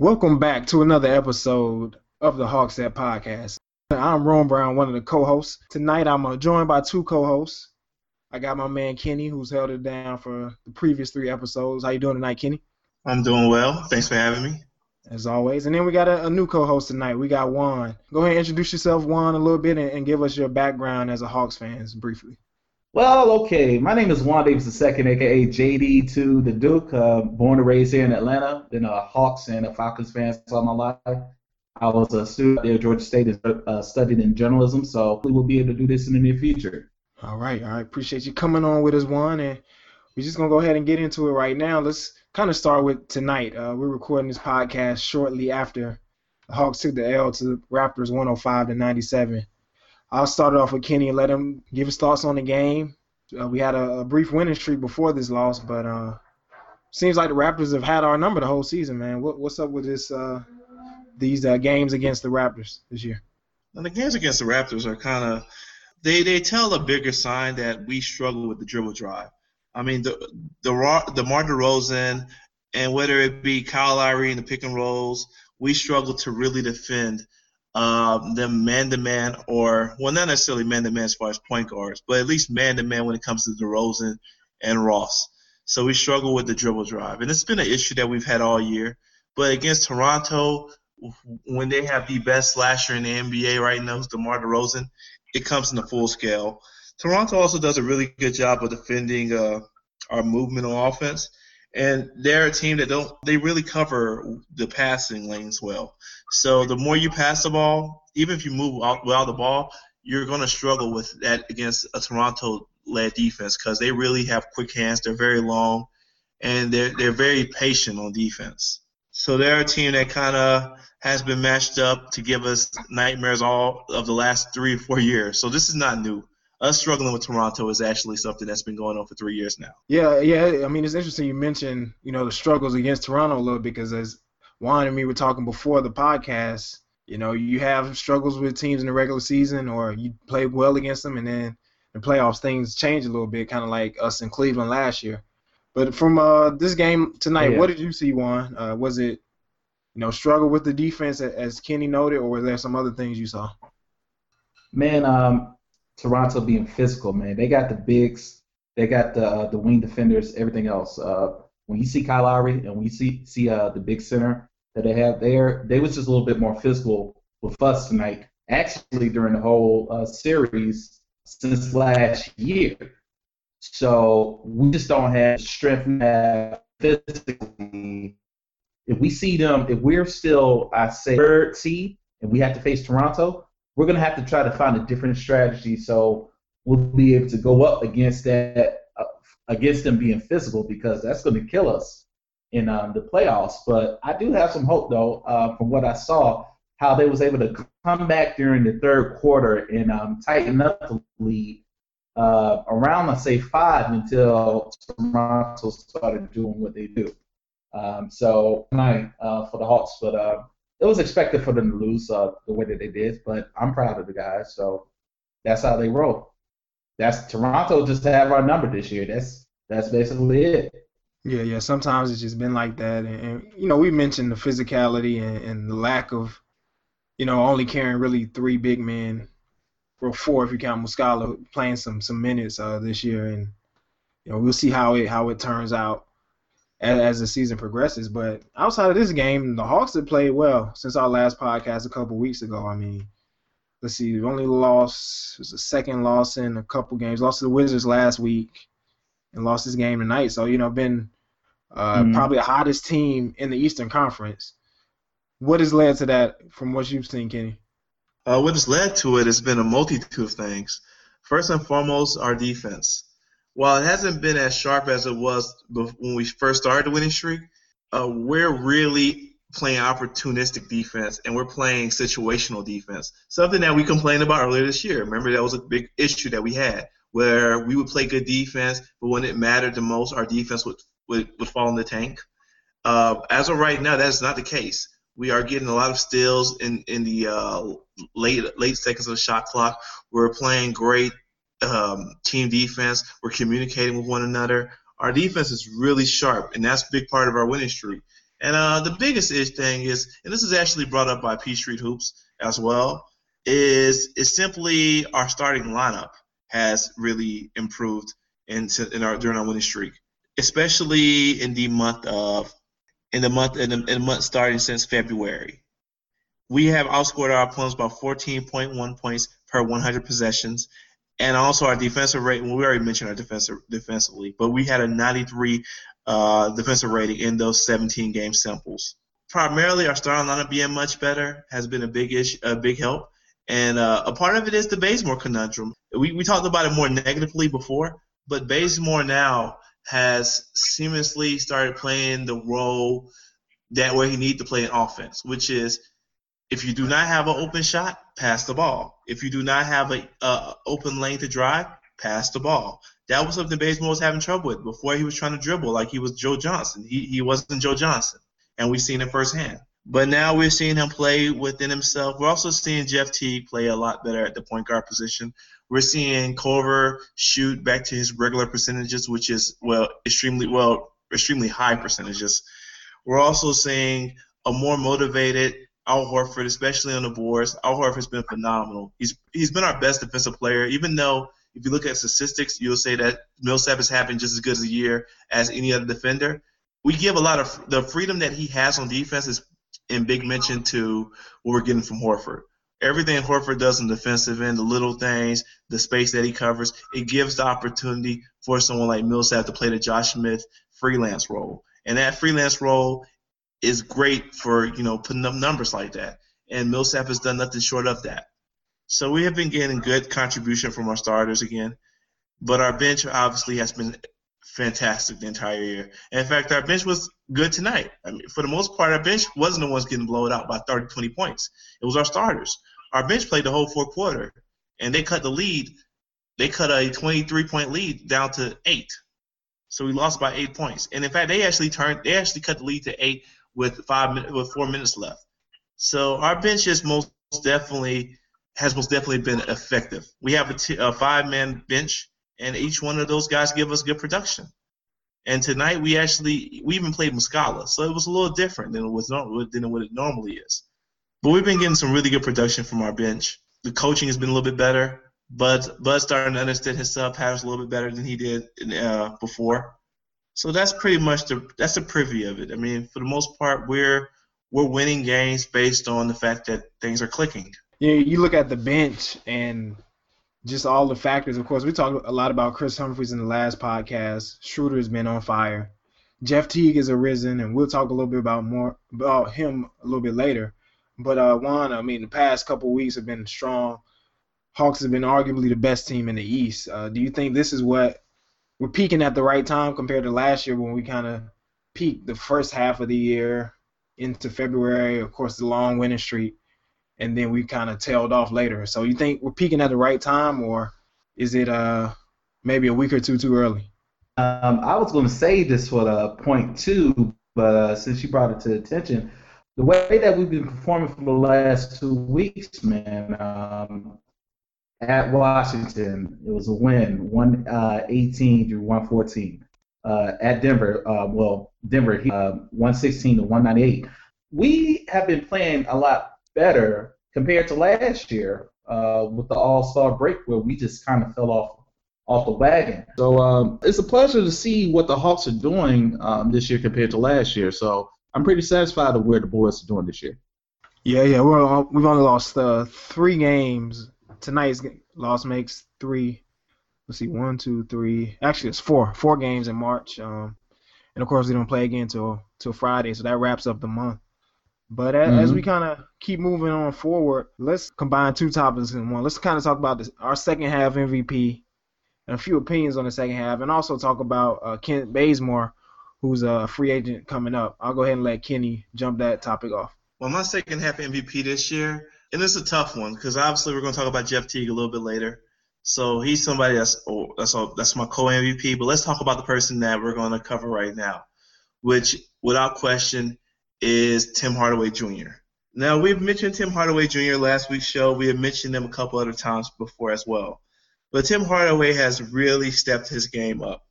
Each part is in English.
Welcome back to another episode of the Hawkset Podcast. I'm Ron Brown, one of the co-hosts. Tonight I'm uh, joined by two co-hosts. I got my man Kenny, who's held it down for the previous three episodes. How you doing tonight, Kenny? I'm doing well. Thanks for having me. As always. And then we got a, a new co-host tonight. We got Juan. Go ahead and introduce yourself, Juan, a little bit, and, and give us your background as a Hawks fan, briefly. Well, okay. My name is Juan Davis II, aka JD to the Duke. Uh, born and raised here in Atlanta. Been a Hawks and a Falcons fan all my life. I was a student at Georgia State and uh, studied in journalism, so we will be able to do this in the near future. All right, I Appreciate you coming on with us, Juan, and we're just gonna go ahead and get into it right now. Let's kind of start with tonight. Uh, we're recording this podcast shortly after the Hawks took the L to the Raptors, 105 to 97. I'll start off with Kenny and let him give his thoughts on the game. Uh, we had a, a, brief winning streak before this loss, but uh, seems like the Raptors have had our number the whole season, man. What, what's up with this? Uh, these uh, games against the Raptors this year? And the games against the Raptors are kind of they they tell a bigger sign that we struggle with the dribble drive. I mean the the the DeMar DeRozan and whether it be Kyle Lowry in the pick and rolls, we struggle to really defend um, them man to man, or well, not necessarily man to man as far as point guards, but at least man to man when it comes to DeRozan and Ross. So we struggle with the dribble drive, and it's been an issue that we've had all year. But against Toronto, when they have the best slasher in the NBA right now, DeMar DeRozan, it comes in the full scale. Toronto also does a really good job of defending uh, our movement on offense and they're a team that don't they really cover the passing lanes well. So the more you pass the ball, even if you move out well the ball, you're going to struggle with that against a Toronto-led defense because they really have quick hands. They're very long, and they're they're very patient on defense. So they're a team that kind of has been matched up to give us nightmares all of the last three or four years. So this is not new us struggling with Toronto is actually something that's been going on for three years now. Yeah, yeah. I mean, it's interesting you mentioned, you know, the struggles against Toronto a little because as Juan and me were talking before the podcast, you know, you have struggles with teams in the regular season or you play well against them and then in playoffs things change a little bit, kind of like us in Cleveland last year. But from uh, this game tonight, yeah. what did you see, Juan? Uh, was it, you know, struggle with the defense as Kenny noted, or were there some other things you saw? Man, um, Toronto being physical, man. They got the bigs, they got the uh, the wing defenders, everything else. Uh, when you see Kyle Lowry and when you see see uh, the big center that they have there, they was just a little bit more physical with us tonight. Actually, during the whole uh, series since last year. So we just don't have strength physically. If we see them, if we're still, I say, third seed, and we have to face Toronto, we're going to have to try to find a different strategy so we'll be able to go up against that uh, against them being physical because that's going to kill us in um, the playoffs. But I do have some hope though uh, from what I saw how they was able to come back during the third quarter and um, tighten up the lead uh, around let's say five until Toronto started doing what they do. Um, so tonight uh, for the Hawks, but uh, it was expected for them to lose uh, the way that they did, but I'm proud of the guys. So that's how they roll. That's Toronto just to have our number this year. That's that's basically it. Yeah, yeah. Sometimes it's just been like that, and, and you know we mentioned the physicality and, and, the lack of, you know, only carrying really three big men, or four if you count Muscala playing some some minutes uh, this year, and you know we'll see how it how it turns out as, as the season progresses. But outside of this game, the Hawks have played well since our last podcast a couple weeks ago. I mean, let's see, we only lost it was the second loss in a couple games. Lost to the Wizards last week and lost this game tonight. So you know, been uh, mm-hmm. probably the hottest team in the Eastern Conference. What has led to that from what you've seen, Kenny? Uh, what has led to it has been a multitude of things. First and foremost, our defense while it hasn't been as sharp as it was when we first started the winning streak, uh, we're really playing opportunistic defense and we're playing situational defense. Something that we complained about earlier this year. Remember that was a big issue that we had where we would play good defense, but when it mattered the most, our defense would would, would fall in the tank. Uh, as of right now, that's not the case. We are getting a lot of steals in in the uh, late late seconds of the shot clock. We're playing great um, team defense. We're communicating with one another. Our defense is really sharp, and that's a big part of our winning streak. And uh, the biggest is thing is, and this is actually brought up by Peachtree Hoops as well, is is simply our starting lineup has really improved in, in our during our winning streak, especially in the month of in the month in the, in the month starting since February. We have outscored our opponents by 14.1 points per 100 possessions, and also our defensive rating. We already mentioned our defensive defensively, but we had a 93 uh, defensive rating in those 17 game samples. Primarily, our starting lineup being much better has been a big issue, a big help. And uh, a part of it is the Bazemore conundrum. We, we talked about it more negatively before, but Bazemore now has seamlessly started playing the role that where he needs to play in offense, which is if you do not have an open shot, pass the ball. If you do not have a uh, open lane to drive, pass the ball. That was something Bazemore was having trouble with before he was trying to dribble like he was Joe Johnson. He, he wasn't Joe Johnson, and we've seen it firsthand. But now we're seeing him play within himself. We're also seeing Jeff Teague play a lot better at the point guard position. We're seeing Korver shoot back to his regular percentages, which is well extremely well extremely high percentages. We're also seeing a more motivated Al Horford, especially on the boards. Al Horford's been phenomenal. He's he's been our best defensive player, even though if you look at statistics, you'll say that Millsap is having just as good as a year as any other defender. We give a lot of the freedom that he has on defense is in big mention to what we're getting from Horford. Everything Horford does on the defensive end, the little things, the space that he covers, it gives the opportunity for someone like Millsap to play the Josh Smith freelance role. And that freelance role is great for, you know, putting up numbers like that. And Millsap has done nothing short of that. So we have been getting good contribution from our starters again. But our bench obviously has been fantastic the entire year. And in fact, our bench was good tonight. I mean, for the most part, our bench wasn't the ones getting blown out by 30, 20 points. It was our starters. Our bench played the whole fourth quarter, and they cut the lead. They cut a 23 point lead down to eight. So we lost by eight points. And in fact, they actually turned. They actually cut the lead to eight with five with four minutes left. So our bench is most definitely has most definitely been effective. We have a, t- a five man bench and each one of those guys give us good production. And tonight we actually we even played Muscala, so it was a little different than it was than what it normally is. But we've been getting some really good production from our bench. The coaching has been a little bit better. Bud Bud's starting to understand his sub patterns a little bit better than he did uh, before. So that's pretty much the that's the privy of it. I mean, for the most part, we're we're winning games based on the fact that things are clicking. Yeah, you look at the bench and just all the factors. Of course, we talked a lot about Kris Humphries in the last podcast. Schroeder has been on fire. Jeff Teague has arisen, and we'll talk a little bit about more about him a little bit later. But uh, Juan, I mean, the past couple weeks have been strong. Hawks have been arguably the best team in the East. Uh, do you think this is what we're peaking at the right time compared to last year when we kind of peaked the first half of the year into February? Of course, the long winning streak and then we kind of tailed off later. So you think we're peaking at the right time, or is it uh maybe a week or two too early? Um, I was going to say this for the point two, but uh, since you brought it to attention, the way that we've been performing for the last two weeks, man, um, at Washington, it was a win, 118 uh, through 114. Uh, at Denver, uh, well, Denver, uh, 116 to 198. We have been playing a lot better compared to last year uh, with the All Star break where we just kind of fell off off the wagon. So um, it's a pleasure to see what the Hawks are doing um, this year compared to last year. So I'm pretty satisfied with where the boys are doing this year. Yeah, yeah, we're we've only lost uh, three games. Tonight's loss makes three. Let's see, one, two, three. Actually, it's four. Four games in March. Um, and of course, we don't play again till till Friday, so that wraps up the month. But as, mm-hmm. as we kind of keep moving on forward, let's combine two topics in one. Let's kind of talk about this, our second half MVP and a few opinions on the second half, and also talk about uh, Kent Bazemore, who's a free agent coming up. I'll go ahead and let Kenny jump that topic off. Well, my second half MVP this year, and it's a tough one because obviously we're going to talk about Jeff Teague a little bit later. So he's somebody that's oh, that's all, that's my co MVP. But let's talk about the person that we're going to cover right now, which without question is Tim Hardaway Jr. Now, we've mentioned Tim Hardaway Jr. last week's show. We have mentioned him a couple other times before as well. But Tim Hardaway has really stepped his game up.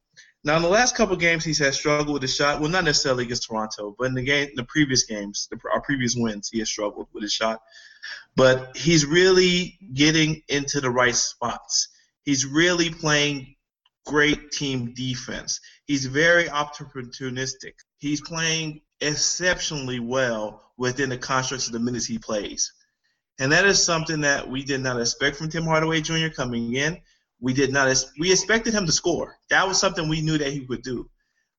Now, in the last couple games, he's had struggled with his shot. Well, not necessarily against Toronto, but in the game, the previous games, the, our previous wins, he has struggled with his shot. But he's really getting into the right spots. He's really playing great team defense. He's very opportunistic. He's playing exceptionally well within the constructs of the minutes he plays. And that is something that we did not expect from Tim Hardaway Jr. coming in. We did not. We expected him to score. That was something we knew that he would do.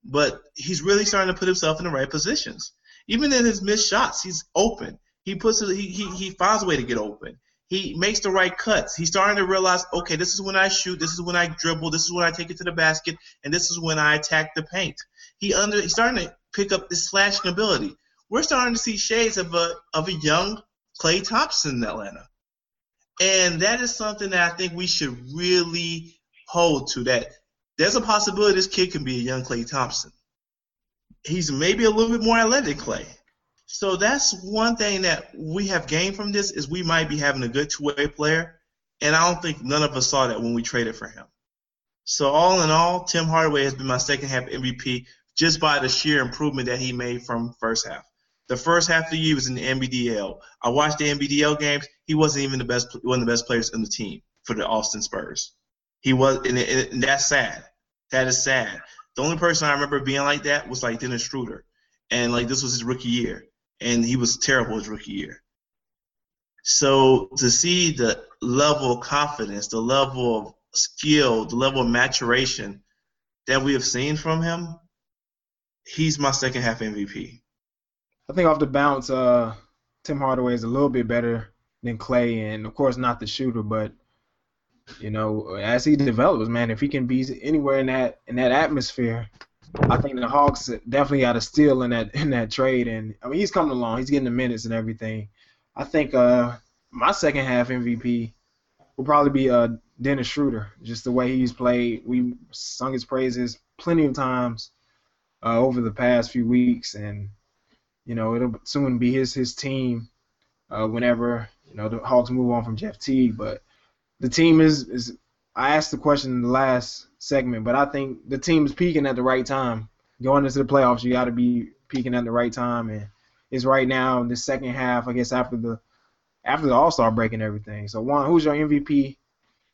But he's really starting to put himself in the right positions. Even in his missed shots, he's open. He puts. He, he he finds a way to get open. He makes the right cuts. He's starting to realize, okay, this is when I shoot. This is when I dribble. This is when I take it to the basket, and this is when I attack the paint. He under. He's starting to pick up this slashing ability. We're starting to see shades of a of a young Klay Thompson in Atlanta. And that is something that I think we should really hold to that there's a possibility this kid can be a young Klay Thompson. He's maybe a little bit more athletic Klay. So that's one thing that we have gained from this is we might be having a good two-way player, and I don't think none of us saw that when we traded for him. So all in all, Tim Hardaway has been my second half MVP just by the sheer improvement that he made from first half. The first half of the year was in the NBDL. I watched the NBDL games. He wasn't even the best, one of the best players in the team for the Austin Spurs. He was, and, and that's sad. That is sad. The only person I remember being like that was like Dennis Schroeder, and like this was his rookie year, and he was terrible his rookie year. So to see the level of confidence, the level of skill, the level of maturation that we have seen from him, he's my second half MVP. I think off the bounce, uh, Tim Hardaway is a little bit better than Klay, and of course not the shooter, but you know, as he develops, man, if he can be anywhere in that in that atmosphere, I think the Hawks definitely got a steal in that in that trade. And I mean, he's coming along, he's getting the minutes and everything. I think uh, my second half MVP will probably be uh, Dennis Schroeder. Just the way he's played, we sung his praises plenty of times uh, over the past few weeks, and you know, it'll soon be his his team uh, whenever you know the Hawks move on from Jeff Teague. But the team is is I asked the question in the last segment, but I think the team is peaking at the right time. Going into the playoffs, you got to be peaking at the right time, and it's right now in the second half. I guess after the after the All Star break and everything. So, Juan, who's your MVP,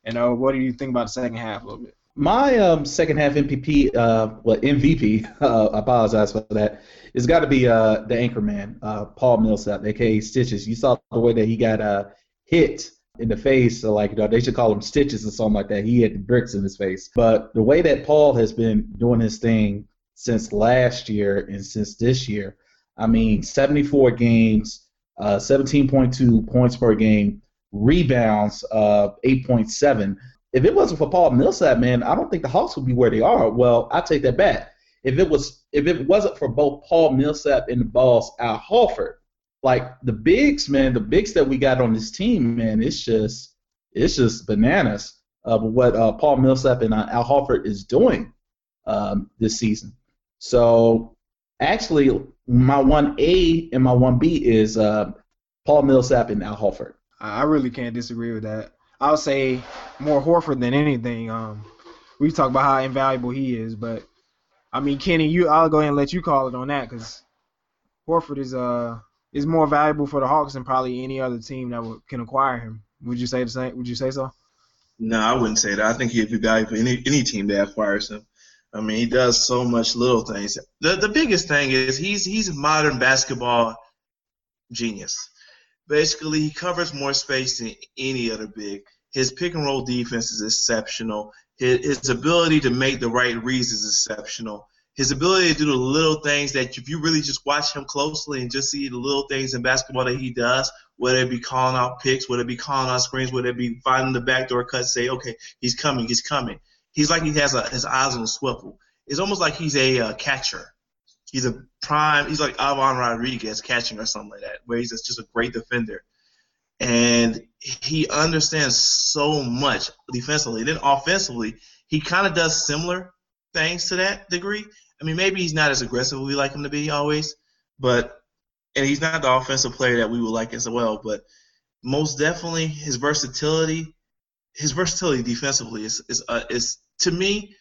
and uh, what do you think about the second half a little bit? My um, second half MVP, uh, well MVP, uh, I apologize for that. It's got to be uh, the anchor man, uh, Paul Millsap, aka Stitches. You saw the way that he got uh, hit in the face, so like they should call him Stitches or something like that. He had the bricks in his face. But the way that Paul has been doing his thing since last year and since this year, I mean, 74 games, uh, 17.2 points per game, rebounds, uh, 8.7 if it wasn't for Paul Millsap, man, I don't think the Hawks would be where they are. Well, I take that back. If it was, if it wasn't for both Paul Millsap and the boss Al Horford, like the bigs, man, the bigs that we got on this team, man, it's just, it's just bananas of what uh, Paul Millsap and uh, Al Horford is doing um, this season. So actually, my one A and my one B is uh, Paul Millsap and Al Horford. I really can't disagree with that. I'll say more Horford than anything. Um, we talk about how invaluable he is, but I mean, Kenny, you, I'll go ahead and let you call it on that because Horford is uh is more valuable for the Hawks than probably any other team that w- can acquire him. Would you say the same? Would you say so? No, I wouldn't say that. I think he'd be valuable for any any team that acquires him. I mean, he does so much little things. The the biggest thing is he's he's a modern basketball genius. Basically, he covers more space than any other big. His pick and roll defense is exceptional. His, his ability to make the right reads is exceptional. His ability to do the little things that if you really just watch him closely and just see the little things in basketball that he does, whether it be calling out picks, whether it be calling out screens, whether it be finding the backdoor cut, say, okay, he's coming, he's coming. He's like he has a, his eyes on a swivel. It's almost like he's a uh, catcher he's a prime. He's like Ivan Rodriguez catching or something like that, where he's just a great defender, and he understands so much defensively. Then offensively, he kind of does similar things to that degree. I mean, maybe he's not as aggressive we like him to be always, but and he's not the offensive player that we would like as well. But most definitely, his versatility, his versatility defensively is is uh, is to me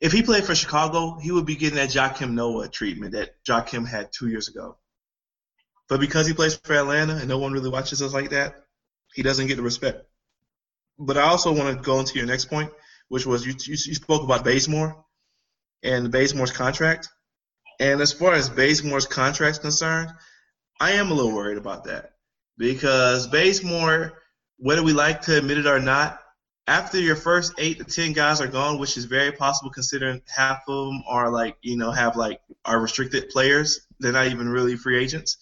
if he played for Chicago, he would be getting that Joakim Noah treatment that Joakim had two years ago. But because he plays for Atlanta and no one really watches us like that, he doesn't get the respect. But I also want to go into your next point, which was you, you, you spoke about Bazemore and Bazemore's contract. And as far as Bazemore's contract is concerned, I am a little worried about that because Bazemore, whether we like to admit it or not, after your first eight to ten guys are gone, which is very possible considering half of them are like you know have like are restricted players. They're not even really free agents.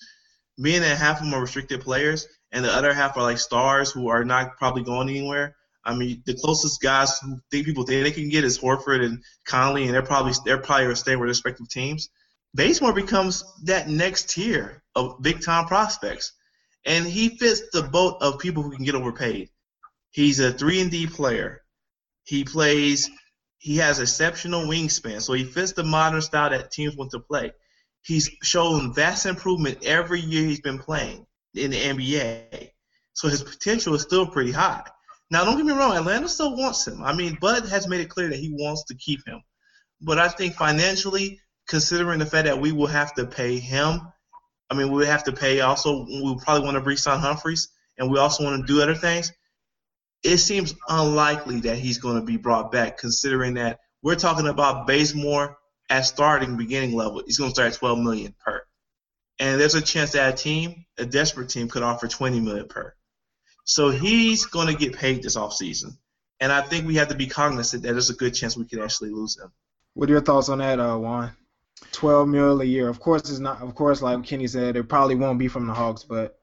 Being that half of them are restricted players and the other half are like stars who are not probably going anywhere. I mean, the closest guys who think people think they can get is Horford and Conley, and they're probably they're probably staying with respective teams. Bazemore becomes that next tier of big time prospects, and he fits the boat of people who can get overpaid. He's a three and D player. He plays. He has exceptional wingspan, so he fits the modern style that teams want to play. He's shown vast improvement every year he's been playing in the NBA, so his potential is still pretty high. Now, don't get me wrong, Atlanta still wants him. I mean, Bud has made it clear that he wants to keep him, but I think financially, considering the fact that we will have to pay him, I mean, we would have to pay also. We probably want to re-sign Humphries, and we also want to do other things it seems unlikely that he's going to be brought back, considering that we're talking about Bazemore at starting beginning level. He's going to start at 12 million per, and there's a chance that a team, a desperate team, could offer 20 million per. So he's going to get paid this offseason. And I think we have to be cognizant that there's a good chance we could actually lose him. What are your thoughts on that, uh, Juan? 12 mil a year. Of course, it's not. Of course, like Kenny said, it probably won't be from the Hawks, but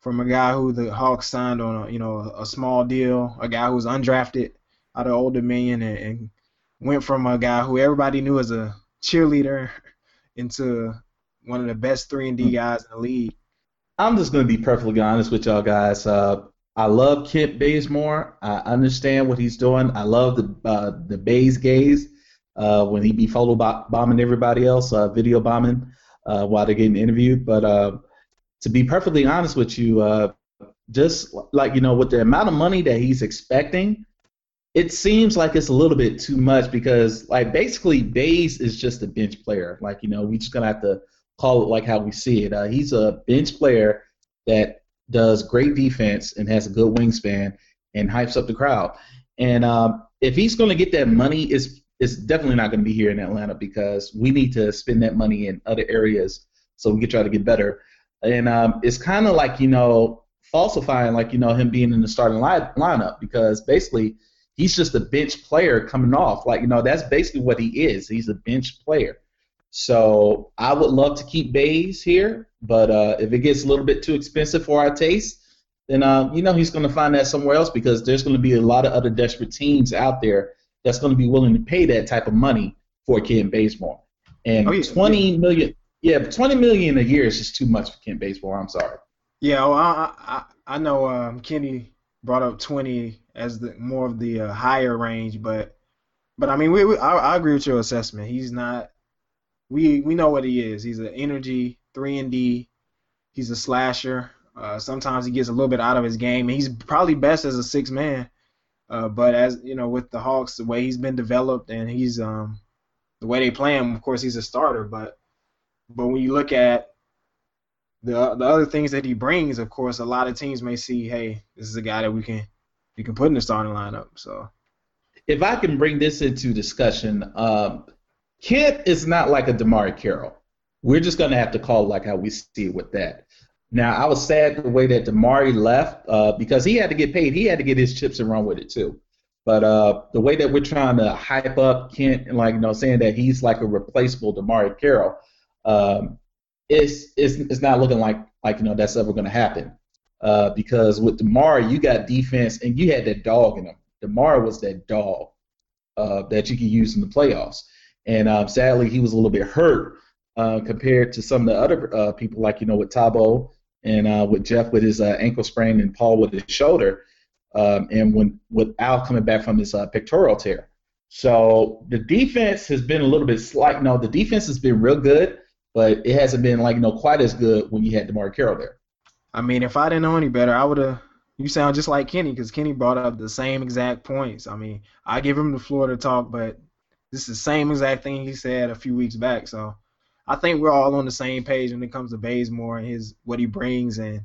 from a guy who the Hawks signed on a you know a small deal, a guy who was undrafted out of Old Dominion, and, and went from a guy who everybody knew as a cheerleader into one of the best three and D guys in the league. I'm just gonna be perfectly honest with y'all guys. Uh, I love Kent Bazemore. I understand what he's doing. I love the uh, the Bays gaze uh, when he be photo bombing everybody else, uh, video bombing uh, while they're getting interviewed. But uh, to be perfectly honest with you, uh, just like you know, with the amount of money that he's expecting, it seems like it's a little bit too much because like basically Bays is just a bench player. Like you know, we just gonna have to call it like how we see it. He's a bench player that does great defense and has a good wingspan and hypes up the crowd. And um, if he's going to get that money, it's it's definitely not going to be here in Atlanta because we need to spend that money in other areas so we can try to get better. And um, it's kind of like you know falsifying like you know him being in the starting line, lineup because basically he's just a bench player coming off. Like you know that's basically what he is. He's a bench player so I would love to keep Bays here but uh, if it gets a little bit too expensive for our taste then uh, you know he's going to find that somewhere else because there's going to be a lot of other desperate teams out there that's going to be willing to pay that type of money for in Bazemore and oh, yeah. 20 million yeah, twenty million a year is just too much for Kent Bazemore. I'm sorry. Yeah, well, I I, I know um, Kenny brought up twenty as the more of the uh, higher range, but but I mean, we, we I, I, agree with your assessment. He's not. We we know what he is. He's an energy three and D. He's a slasher. Uh, sometimes he gets a little bit out of his game, he's probably best as a six man. Uh, but as you know, with the Hawks, the way he's been developed and he's um, the way they play him, of course, he's a starter. But but when you look at the the other things that he brings, of course, a lot of teams may see, hey, this is a guy that we can we can put in the starting lineup. So, if I can bring this into discussion, um, Kent is not like a DeMarre Carroll. We're just gonna have to call like how we see it with that. Now, I was sad the way that DeMarre left uh, because he had to get paid. He had to get his chips and run with it too. But uh, the way that we're trying to hype up Kent and like you know saying that he's like a replaceable DeMarre Carroll, um, it's, it's it's not looking like like you know that's ever going to happen. Uh, because with DeMarre, you got defense and you had that dog in him. DeMarre was that dog uh, that you could use in the playoffs. And um, sadly, he was a little bit hurt uh, compared to some of the other uh, people, like you know with Thabo and uh, with Jeff with his uh, ankle sprain and Paul with his shoulder, um, and when with Al coming back from his pectoral tear. So the defense has been a little bit slight. No, the defense has been real good but it hasn't been like you know quite as good when you had DeMarre Carroll there. I mean, if I didn't know any better, I would have. You sound just like Kenny because Kenny brought up the same exact points. I mean, I give him the floor to talk, but this is the same exact thing he said a few weeks back. So I think we're all on the same page when it comes to Bazemore and his what he brings, and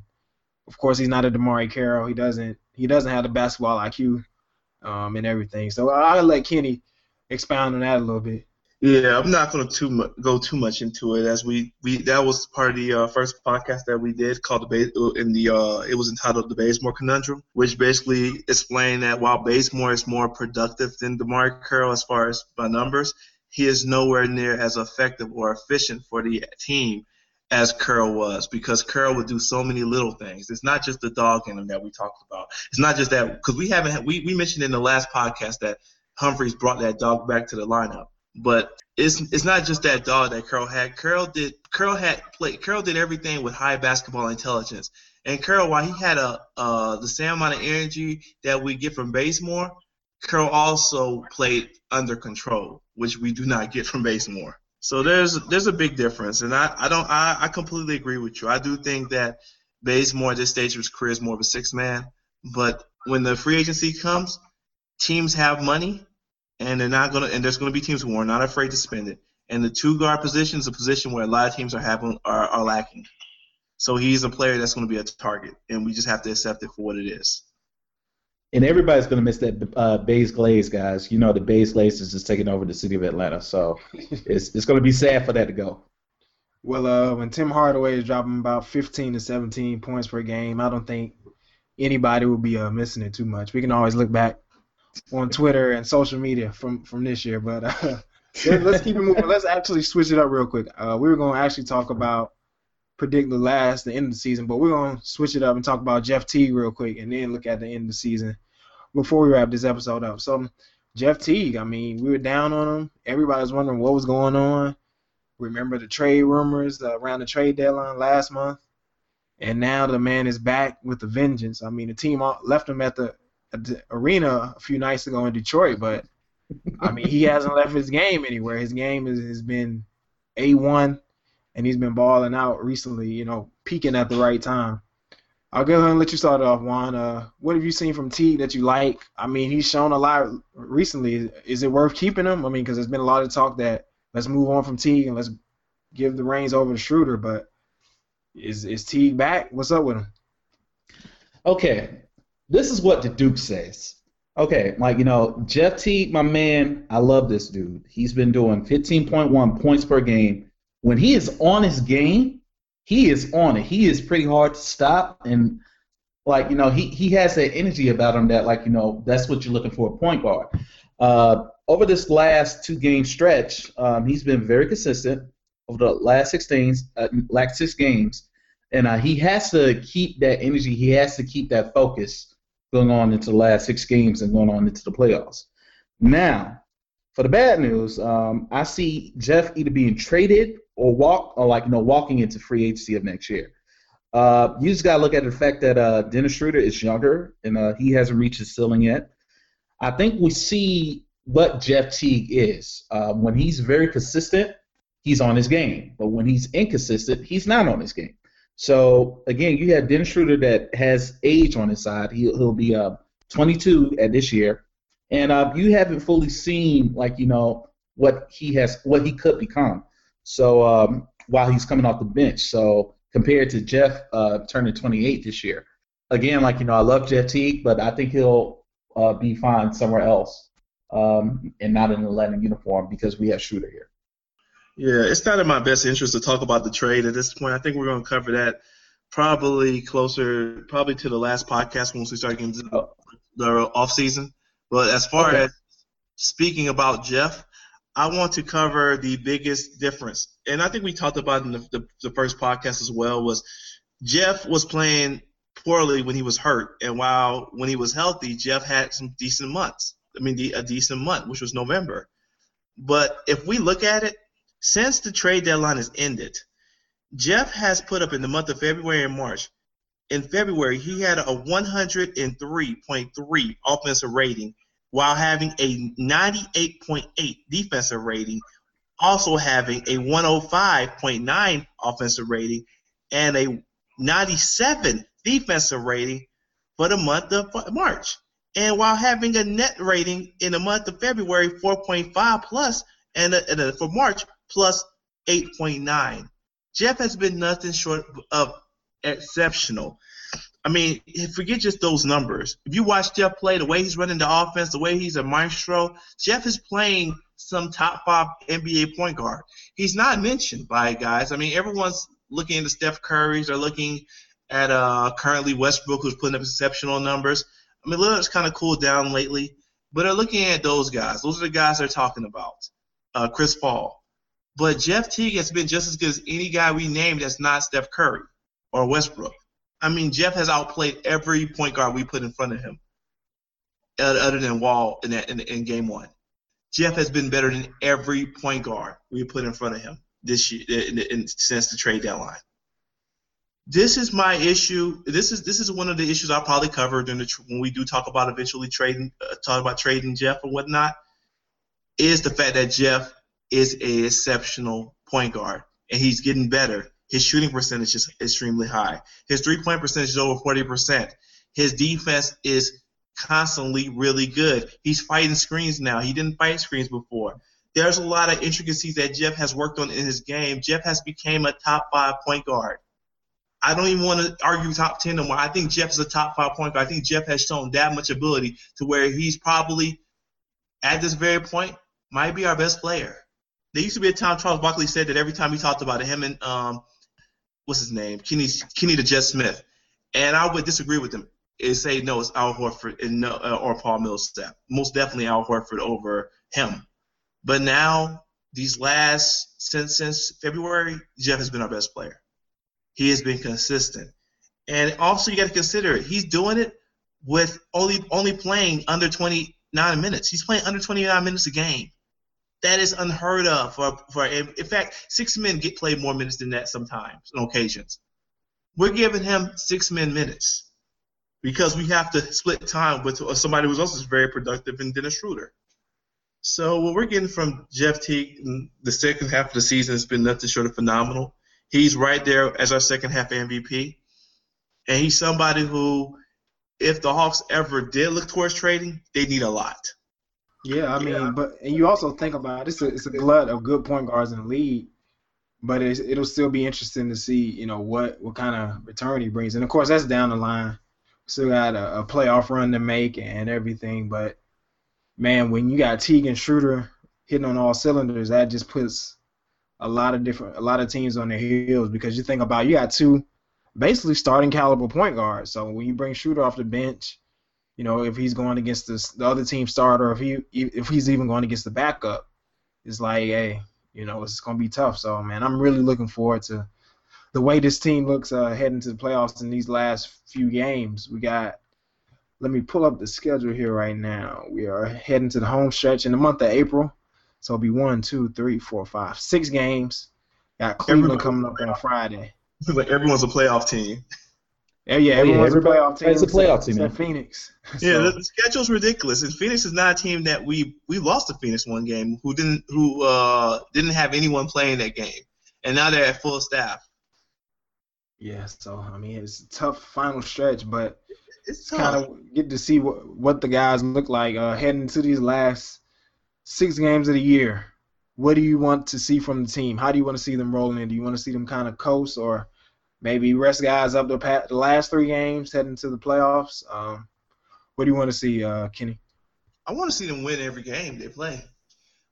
of course he's not a DeMarre Carroll. He doesn't he doesn't have the basketball IQ um, and everything. So I'll let Kenny expound on that a little bit. Yeah, I'm not going to too mu- go too much into it as we, we that was part of the uh, first podcast that we did called the Bay, in the uh, it was entitled the Bazemore Conundrum, which basically explained that while Bazemore is more productive than DeMarre Carroll as far as by numbers, he is nowhere near as effective or efficient for the team as Carroll was because Carroll would do so many little things. It's not just the dog in him that we talked about. It's not just that because we haven't we, we mentioned in the last podcast that Humphries brought that dog back to the lineup. But it's it's not just that dog that Carroll had. Carroll did Carroll had played Carroll did everything with high basketball intelligence. And Carroll, while he had a uh, the same amount of energy that we get from Bazemore, Carroll also played under control, which we do not get from Bazemore. So there's there's a big difference, and I, I don't I, I completely agree with you. I do think that Bazemore at this stage of his career is more of a six man, but when the free agency comes, teams have money and they're not gonna and there's gonna be teams who are not afraid to spend it. And the two guard position is a position where a lot of teams are having are, are lacking. So he's a player that's going to be a target, and we just have to accept it for what it is. And everybody's going to miss that uh, Bays Glaze, guys. You know the Bays Glaze is just taking over the city of Atlanta, so it's it's going to be sad for that to go. Well, uh, when Tim Hardaway is dropping about 15 to 17 points per game, I don't think anybody will be uh, missing it too much. We can always look back on Twitter and social media from from this year. But uh, let's keep it moving. Let's actually switch it up real quick. Uh, we were going to actually talk about predict the last, the end of the season, but we're going to switch it up and talk about Jeff Teague real quick, and then look at the end of the season before we wrap this episode up. So Jeff Teague, I mean, we were down on him. Everybody was wondering what was going on. Remember the trade rumors uh, around the trade deadline last month, and now the man is back with a vengeance. I mean, the team left him at the arena a few nights ago in Detroit, but I mean he hasn't left his game anywhere. His game is, has been a one, and he's been balling out recently. You know, peaking at the right time. I'll go ahead and let you start off, Juan. Uh, what have you seen from Teague that you like? I mean, he's shown a lot recently. Is it worth keeping him? I mean, because there's been a lot of talk that let's move on from Teague and let's give the reins over to Schroeder. But is is Teague back? What's up with him? Okay, this is what the Duke says. Okay, like you know, Jeff Teague, my man, I love this dude. He's been doing 15.1 points per game. When he is on his game, he is on it. He is pretty hard to stop, and like you know, he he has that energy about him that like you know that's what you're looking for a point guard. Uh, over this last two game stretch, um, he's been very consistent over the last 16 uh, last six games, and uh, he has to keep that energy. He has to keep that focus going on into the last six games and going on into the playoffs. Now, for the bad news, um, I see Jeff either being traded or walk or like you know walking into free agency of next year. Uh, you just gotta look at the fact that uh, Dennis Schroeder is younger and uh, he hasn't reached his ceiling yet. I think we see what Jeff Teague is. Uh, when he's very consistent, he's on his game, but when he's inconsistent, he's not on his game. So again, you have Dennis Schroeder that has age on his side. He'll, he'll be uh, 22 at this year, and uh, you haven't fully seen like you know what he has, what he could become. So um, while he's coming off the bench, so compared to Jeff uh, turning 28 this year, again, like you know, I love Jeff Teague, but I think he'll uh, be fine somewhere else um, and not in the Atlanta uniform because we have Schroeder here. Yeah, it's not in my best interest to talk about the trade at this point. I think we're going to cover that probably closer, probably to the last podcast once we start getting the, the off season. But as far okay. as speaking about Jeff, I want to cover the biggest difference, and I think we talked about in the, the, the first podcast as well. Was Jeff was playing poorly when he was hurt, and while when he was healthy, Jeff had some decent months. I mean, the, a decent month, which was November. But if we look at it, since the trade deadline has ended, Jeff has put up in the month of February and March. In February, he had a 103.3 offensive rating while having a 98.8 defensive rating, also having a 105.9 offensive rating and a 97 defensive rating for the month of March. and while having a net rating in the month of February 4.5 plus, and, a, and a, for March plus 8.9. Jeff has been nothing short of exceptional. I mean, forget just those numbers. If you watch Jeff play, the way he's running the offense, the way he's a maestro, Jeff is playing some top five NBA point guard. He's not mentioned by guys. I mean, everyone's looking at Steph Curry's. They're looking at uh, currently Westbrook, who's putting up exceptional numbers. I mean, Lillard's kind of cooled down lately, but they're looking at those guys. Those are the guys they're talking about. Uh, Chris Paul. But Jeff Teague has been just as good as any guy we named that's not Steph Curry or Westbrook. I mean, Jeff has outplayed every point guard we put in front of him, other than Wall in, that, in, in game one. Jeff has been better than every point guard we put in front of him this year in, in, since the trade deadline this is my issue. This is this is one of the issues I'll probably cover during the when we do talk about eventually trading, uh, talk about trading Jeff or whatnot. Is the fact that Jeff is a exceptional point guard and he's getting better. His shooting percentage is extremely high. His three point percentage is over forty percent. His defense is constantly really good. He's fighting screens now. He didn't fight screens before. There's a lot of intricacies that Jeff has worked on in his game. Jeff has become a top five point guard. I don't even want to argue top 10 no more. I think Jeff is a top five point guard. I think Jeff has shown that much ability to where he's probably, at this very point, might be our best player. There used to be a time Charles Barkley said that every time he talked about it, him and, um, what's his name? Kenny, Kenny the Jet Smith. And I would disagree with him and say, no, it's Al Horford and no, uh, or Paul Millsap. Most definitely Al Horford over him. But now, these last, since, since February, Jeff has been our best player he has been consistent. And also, you got to consider it. He's doing it with only only playing under 29 minutes. He's playing under 29 minutes a game. That is unheard of for for. In fact, six men get played more minutes than that sometimes on occasions. We're giving him six men minutes because we have to split time with uh, somebody who's also very productive in Dennis Schroeder. So what we're getting from Jeff Teague the second half of the season has been nothing short of phenomenal. He's right there as our second half MVP. And he's somebody who, if the Hawks ever did look towards trading, they need a lot. Yeah, I mean, yeah. but and you also think about it, it's a it's a glut of good point guards in the league, but it'll still be interesting to see, you know, what what kind of return he brings. And of course, that's down the line. Still got a, a playoff run to make and everything, but man, when you got Teague and Schroeder hitting on all cylinders, that just puts a lot of different a lot of teams on their heels because you think about you got two basically starting caliber point guards. So when you bring Schroeder off the bench, you know if he's going against this, the other team starter, if he if he's even going against the backup, it's like hey, you know it's going to be tough. So man, I'm really looking forward to the way this team looks uh, heading to the playoffs in these last few games. We got. Let me pull up the schedule here right now. We are heading to the home stretch in the month of April. So it'll be one, two, three, four, five, six games. Got Cleveland coming up on Friday. like everyone's a playoff team. Yeah, yeah, everyone's yeah, a playoff team. It's a playoff team, man. Phoenix. so. Yeah, the, the schedule's ridiculous. And Phoenix is not a team that we we lost to Phoenix one game who didn't who uh didn't have anyone playing that game, and now they're at full staff. Yeah, so I mean it's a tough final stretch, but it's kind of get to see what what the guys look like uh, heading into these last six games of the year, what do you want to see from the team? How do you want to see them rolling in? Do you want to see them kind of coast or maybe rest guys up the, the last three games heading to the playoffs? Um, what do you want to see, uh, Kenny? I want to see them win every game they play.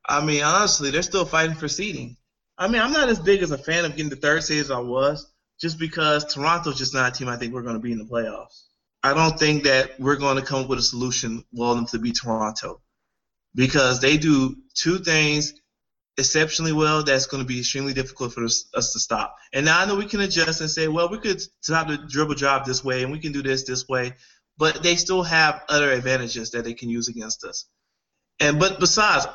I mean, honestly, they're still fighting for seeding. I mean, I'm not as big as a fan of getting the third seed as I was, just because Toronto's just not a team I think we're going to be in the playoffs. I don't think that we're going to come up with a solution well enough to beat Toronto because they do two things exceptionally well that's going to be extremely difficult for us, us, to stop. And now I know we can adjust and say, well, we could stop the dribble drive this way and we can do this this way, but they still have other advantages that they can use against us. And but besides,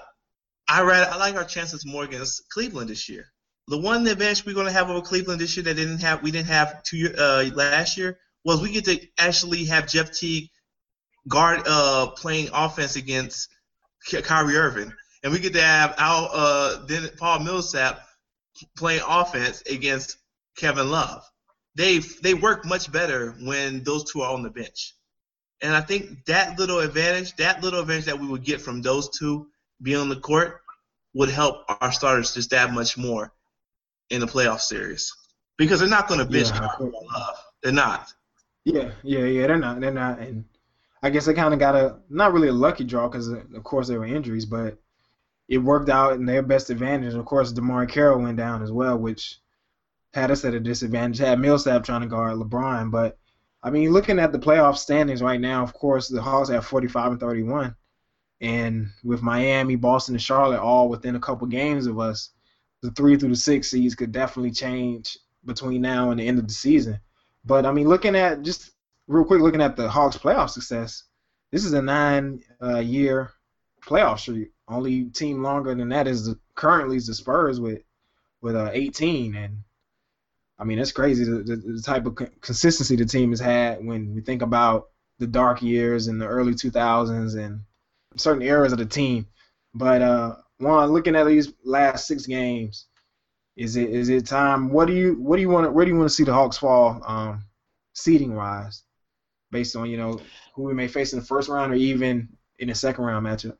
I read, I like our chances more against Cleveland this year. The one advantage we're going to have over Cleveland this year that didn't have we didn't have two year, uh, last year was we get to actually have Jeff Teague guard uh, playing offense against Kyrie Irving, and we get to have our uh, then Paul Millsap playing offense against Kevin Love. They they work much better when those two are on the bench, And I think that little advantage, that little advantage that we would get from those two being on the court, would help our starters just that much more in the playoff series because they're not going to bench Yeah. Love. They're not. Yeah, yeah, yeah. They're not. They're not. And I guess they kind of got a not really a lucky draw because of course there were injuries, but it worked out in their best advantage. Of course, DeMarre Carroll went down as well, which had us at a disadvantage. Had Millsap trying to guard LeBron, but I mean, looking at the playoff standings right now, of course, the Hawks have 45 and 31, and with Miami, Boston, and Charlotte all within a couple games of us, the three through the six seeds could definitely change between now and the end of the season. But I mean, looking at just real quick, looking at the Hawks' playoff success, this is a nine-year uh, playoff streak. Only team longer than that is the, currently is the Spurs with with uh, 18, and I mean that's crazy the, the, the type of co- consistency the team has had when we think about the dark years in the early 2000s and certain eras of the team. But uh, Juan, looking at these last six games, is it is it time? What do you what do you want where do you want to see the Hawks fall um, seeding wise, based on you know who we may face in the first round or even in the second round matchup?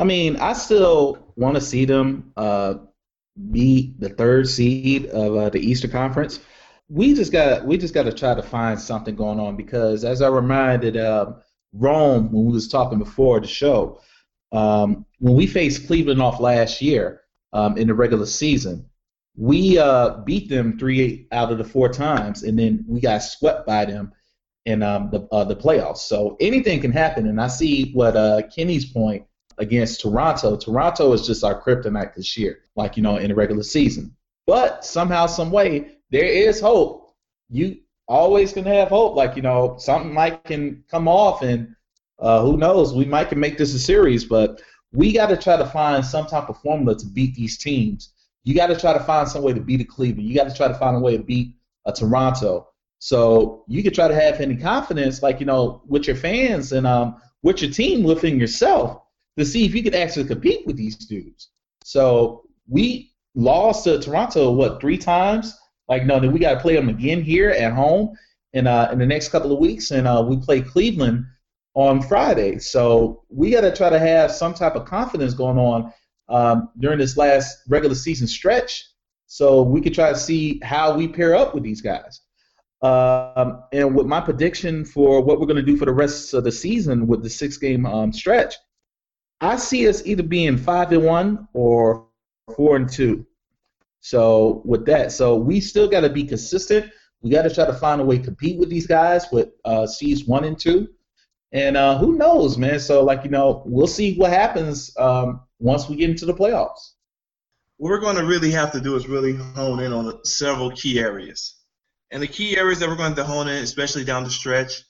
I mean, I still want to see them uh, be the third seed of uh, the Eastern Conference. We just got we just got to try to find something going on because, as I reminded uh, Rome when we was talking before the show, um, when we faced Cleveland off last year um, in the regular season, we uh, beat them three out of the four times, and then we got swept by them in um, the uh, the playoffs. So anything can happen, and I see what uh, Kenny's point against Toronto. Toronto is just our kryptonite this year, like you know in the regular season. But somehow, some way, there is hope. You always can have hope. Like you know, something might can come off, and uh, who knows? We might can make this a series, but we got to try to find some type of formula to beat these teams. You got to try to find some way to beat a Cleveland. You got to try to find a way to beat a Toronto. So you could try to have any confidence, like you know, with your fans and um, with your team, within yourself, to see if you could actually compete with these dudes. So we lost to Toronto what three times? Like no, we got to play them again here at home in uh, in the next couple of weeks, and uh, we play Cleveland on Friday. So we got to try to have some type of confidence going on um, during this last regular season stretch, so we could try to see how we pair up with these guys. Um, and with my prediction for what we're going to do for the rest of the season with the six-game um, stretch, I see us either being five and one or four and two. So with that, so we still got to be consistent. We got to try to find a way to compete with these guys with uh, C's one and two. And uh, who knows, man? So like you know, we'll see what happens um, once we get into the playoffs. What we're going to really have to do is really hone in on several key areas. And the key areas that we're going to hone in, especially down the stretch,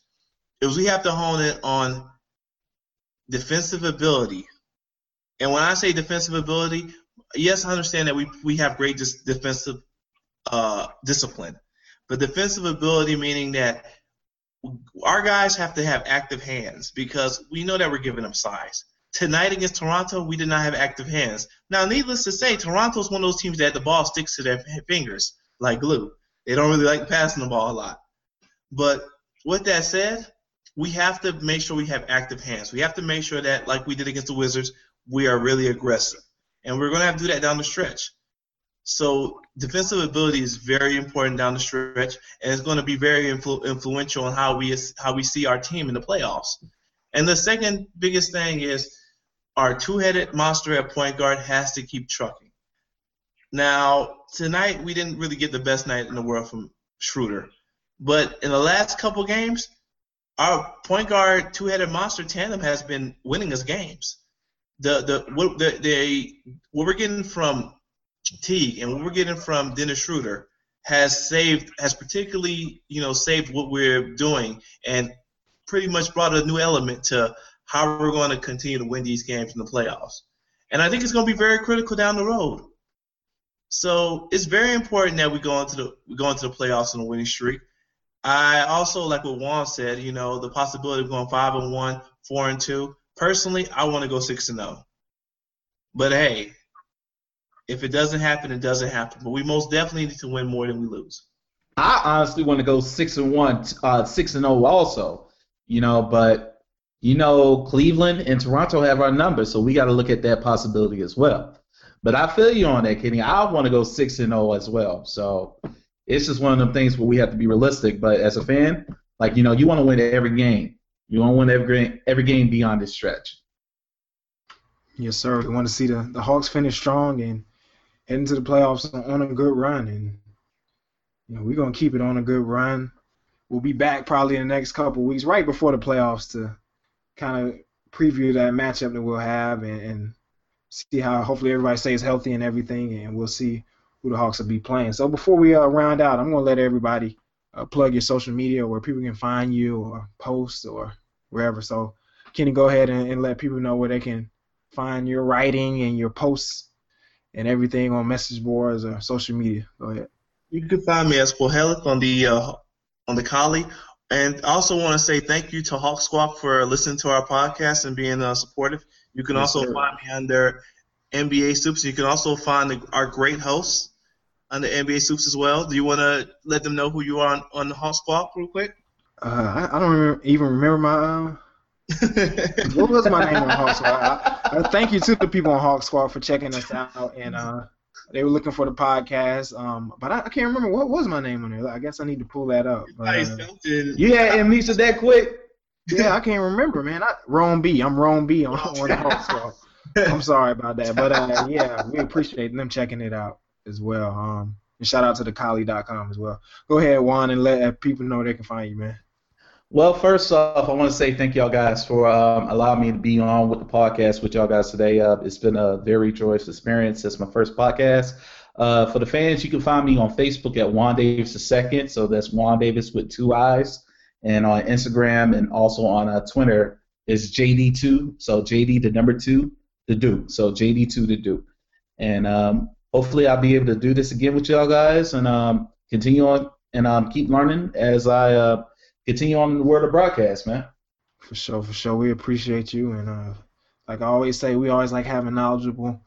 is we have to hone in on defensive ability. And when I say defensive ability, yes, I understand that we we have great dis- defensive uh, discipline, but defensive ability meaning that our guys have to have active hands because we know that we're giving them size. Tonight against Toronto, we did not have active hands. Now, needless to say, Toronto's one of those teams that the ball sticks to their fingers like glue. They don't really like passing the ball a lot. But with that said, we have to make sure we have active hands. We have to make sure that, like we did against the Wizards, we are really aggressive. And we're going to have to do that down the stretch. So defensive ability is very important down the stretch, and it's going to be very influ- influential on how we how we see our team in the playoffs. And the second biggest thing is our two-headed monster at point guard has to keep trucking. Now tonight we didn't really get the best night in the world from Schroeder, but in the last couple games, our point guard two-headed monster tandem has been winning us games. The the what the, what we're getting from Teague and what we're getting from Dennis Schroeder has saved has particularly you know saved what we're doing and pretty much brought a new element to how we're going to continue to win these games in the playoffs. And I think it's going to be very critical down the road. So it's very important that we go into the we go into the playoffs on a winning streak. I also like what Juan said, you know, the possibility of going five and one, four and two. Personally, I want to go six and zero. But hey, if it doesn't happen, it doesn't happen. But we most definitely need to win more than we lose. I honestly want to go six and one, uh, six and zero also. you know, but you know, Cleveland and Toronto have our number, so we got to look at that possibility as well. But I feel you on that, Kenny. I want to go six and zero oh as well. So it's just one of them things where we have to be realistic. But as a fan, like you know, you want to win every game. You want to win every every game beyond this stretch. Yes, sir. We want to see the, the Hawks finish strong and head into the playoffs on, a good run. And you know, we're gonna keep it on a good run. We'll be back probably in the next couple weeks, right before the playoffs, to kind of preview that matchup that we'll have and, and see how hopefully everybody stays healthy and everything, and we'll see who the Hawks will be playing. So before we uh, round out, I'm gonna let everybody uh, plug your social media where people can find you or post or wherever. So Kenny, go ahead and, and let people know where they can find your writing and your posts and everything on message boards or social media. Go ahead. You can find me as Pohelic on the uh, on the Kali. And I also want to say thank you to Hawk Squawk for listening to our podcast and being uh, supportive. You can yes, also sir. find me under NBA Soups. You can also find the, our great hosts under NBA Soups as well. Do you want to let them know who you are on, on the Hawk Squawk real quick? Uh, I, I, don't remember, even remember my. Uh, what was my name on Hawk Squawk? I, I, thank you to the people on Hawk Squawk for checking us out, and uh, they were looking for the podcast. Um, but I, can't remember what was my name on there. I guess I need to pull that up. But, uh, you had amnesia that quick? Yeah, I can't remember, man. I, Rome B. I'm Rome B on, on the Hawk Squawk. I'm sorry about that, but uh, yeah, we appreciate them checking it out as well. Um, and shout out to the Kali.com as well. Go ahead, Juan, and let people know they can find you, man. Well, first off, I want to say thank y'all guys for um, allowing me to be on with the podcast with y'all guys today. Uh, it's been a very joyous experience. It's my first podcast. Uh, for the fans, you can find me on Facebook at Juan Davis II. So that's Juan Davis with two eyes. And on Instagram and also on uh, Twitter is JD2. So JD the number two, the Duke. So JD2 the Duke. And um, hopefully I'll be able to do this again with y'all guys and um, continue on and um, keep learning as I uh, continue on in the world of broadcast, man. For sure, for sure. We appreciate you, and uh, like I always say, we always like having knowledgeable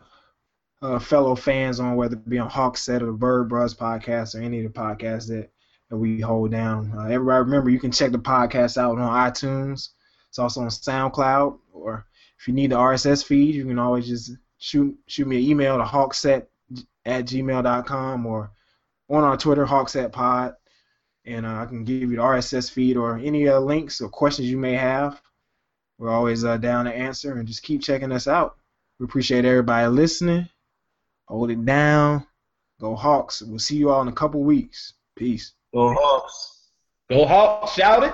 uh, fellow fans on, whether it be on Hawk Set or the Bird Bros podcast or any of the podcasts that, that we hold down. Uh, everybody remember, you can check the podcast out on iTunes. It's also on SoundCloud, or if you need the RSS feed, you can always just shoot shoot me an email to hawkset at gmail.com or on our Twitter, Hawks at Pod. and uh, I can give you the RSS feed or any uh, links or questions you may have. We're always uh, down to answer, and just keep checking us out. We appreciate everybody listening. Hold it down. Go Hawks. We'll see you all in a couple weeks. Peace. Go Hawks. Go Hawks. Shout it.